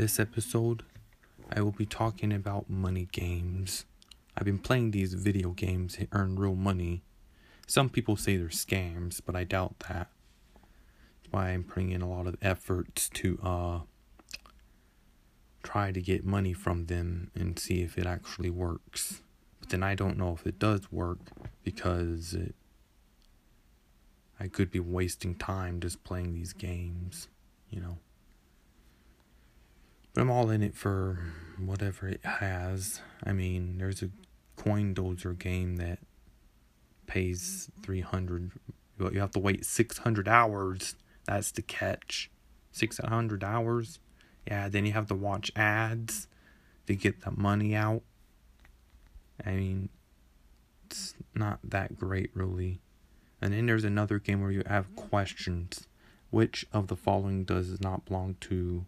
This episode, I will be talking about money games. I've been playing these video games to earn real money. Some people say they're scams, but I doubt that. That's why I'm putting in a lot of efforts to uh try to get money from them and see if it actually works. But then I don't know if it does work because it, I could be wasting time just playing these games, you know. I'm all in it for whatever it has. I mean, there's a coin dozer game that pays 300 but you have to wait 600 hours. That's the catch. 600 hours. Yeah then you have to watch ads to get the money out. I mean it's not that great really. And then there's another game where you have questions. Which of the following does not belong to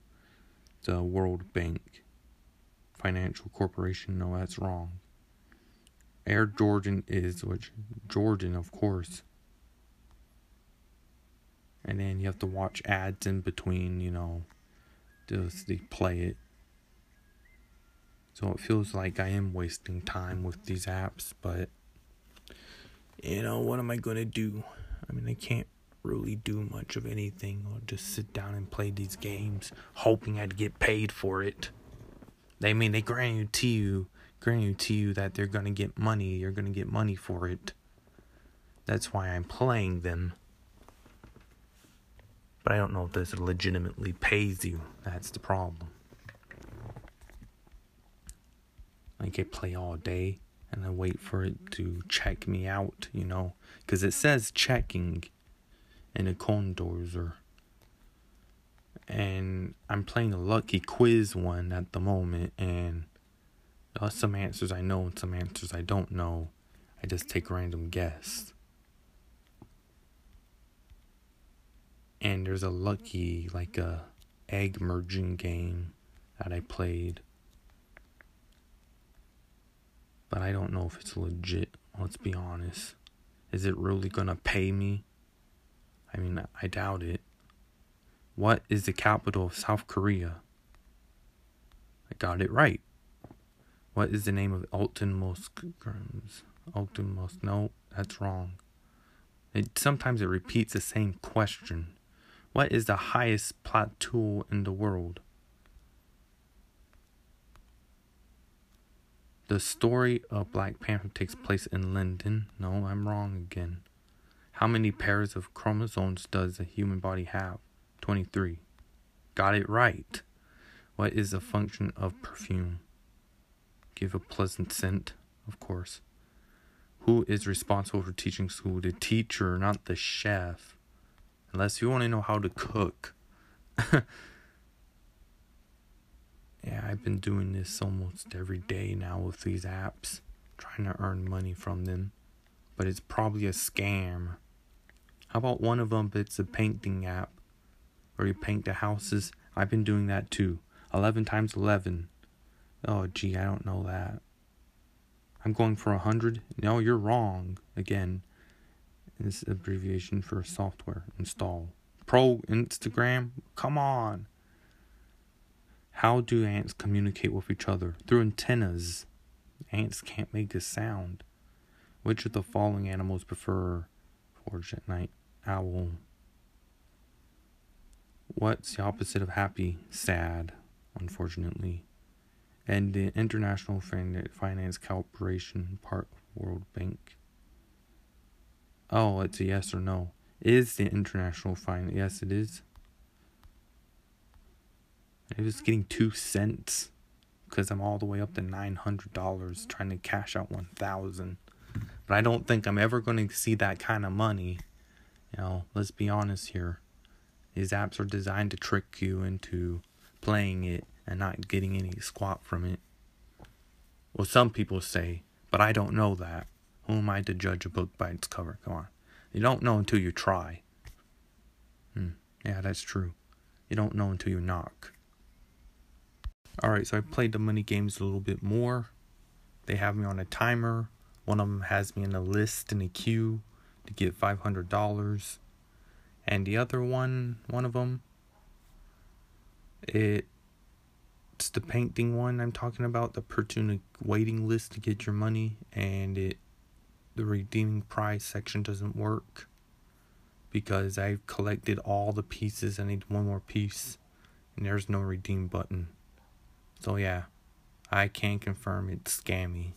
the world bank financial corporation no that's wrong Air Jordan is which Jordan, of course. And then you have to watch ads in between, you know, just to play it. So it feels like I am wasting time with these apps, but you know, what am I gonna do? I mean, I can't really do much of anything or just sit down and play these games hoping I'd get paid for it. They mean they guarantee you guarantee you that they're to get money. You're to get money for it. That's why I'm playing them. But I don't know if this legitimately pays you. That's the problem. I play all day and I wait for it to check me out, you know, because it says checking in a coin dozer. And I'm playing a lucky quiz one at the moment, and some answers I know and some answers I don't know. I just take random guess. And there's a lucky, like a egg merging game that I played. But I don't know if it's legit. Let's be honest. Is it really gonna pay me? I mean, I doubt it. What is the capital of South Korea? I got it right. What is the name of Alton Mosgrams? Alton Mos. No, that's wrong. It sometimes it repeats the same question. What is the highest plateau in the world? The story of Black Panther takes place in London. No, I'm wrong again. How many pairs of chromosomes does a human body have? 23. Got it right. What is the function of perfume? give a pleasant scent, of course. Who is responsible for teaching school? The teacher, not the chef. Unless you want to know how to cook. yeah, I've been doing this almost every day now with these apps, trying to earn money from them. But it's probably a scam. How about one of them? It's a painting app where you paint the houses. I've been doing that too. 11 times 11. Oh, gee, I don't know that. I'm going for a hundred. No, you're wrong. Again, this abbreviation for software install. Pro Instagram. Come on. How do ants communicate with each other? Through antennas. Ants can't make a sound. Which of the following animals prefer forage at night? Owl. What's the opposite of happy? Sad, unfortunately and the International Finance Corporation, part World Bank. Oh, it's a yes or no. Is the International Finance? Yes, it is. It was getting two cents because I'm all the way up to nine hundred dollars trying to cash out one thousand. But I don't think I'm ever going to see that kind of money. You know, let's be honest here. These apps are designed to trick you into playing it and not getting any squat from it. Well, some people say, but I don't know that. Who am I to judge a book by its cover? Come on. You don't know until you try. Hmm. Yeah, that's true. You don't know until you knock. Alright, so I played the money games a little bit more. They have me on a timer. One of them has me in a list in a queue to get $500. And the other one, one of them, it the painting one I'm talking about, the Pertuna waiting list to get your money, and it the redeeming price section doesn't work because I've collected all the pieces. I need one more piece, and there's no redeem button. So yeah, I can confirm it's scammy.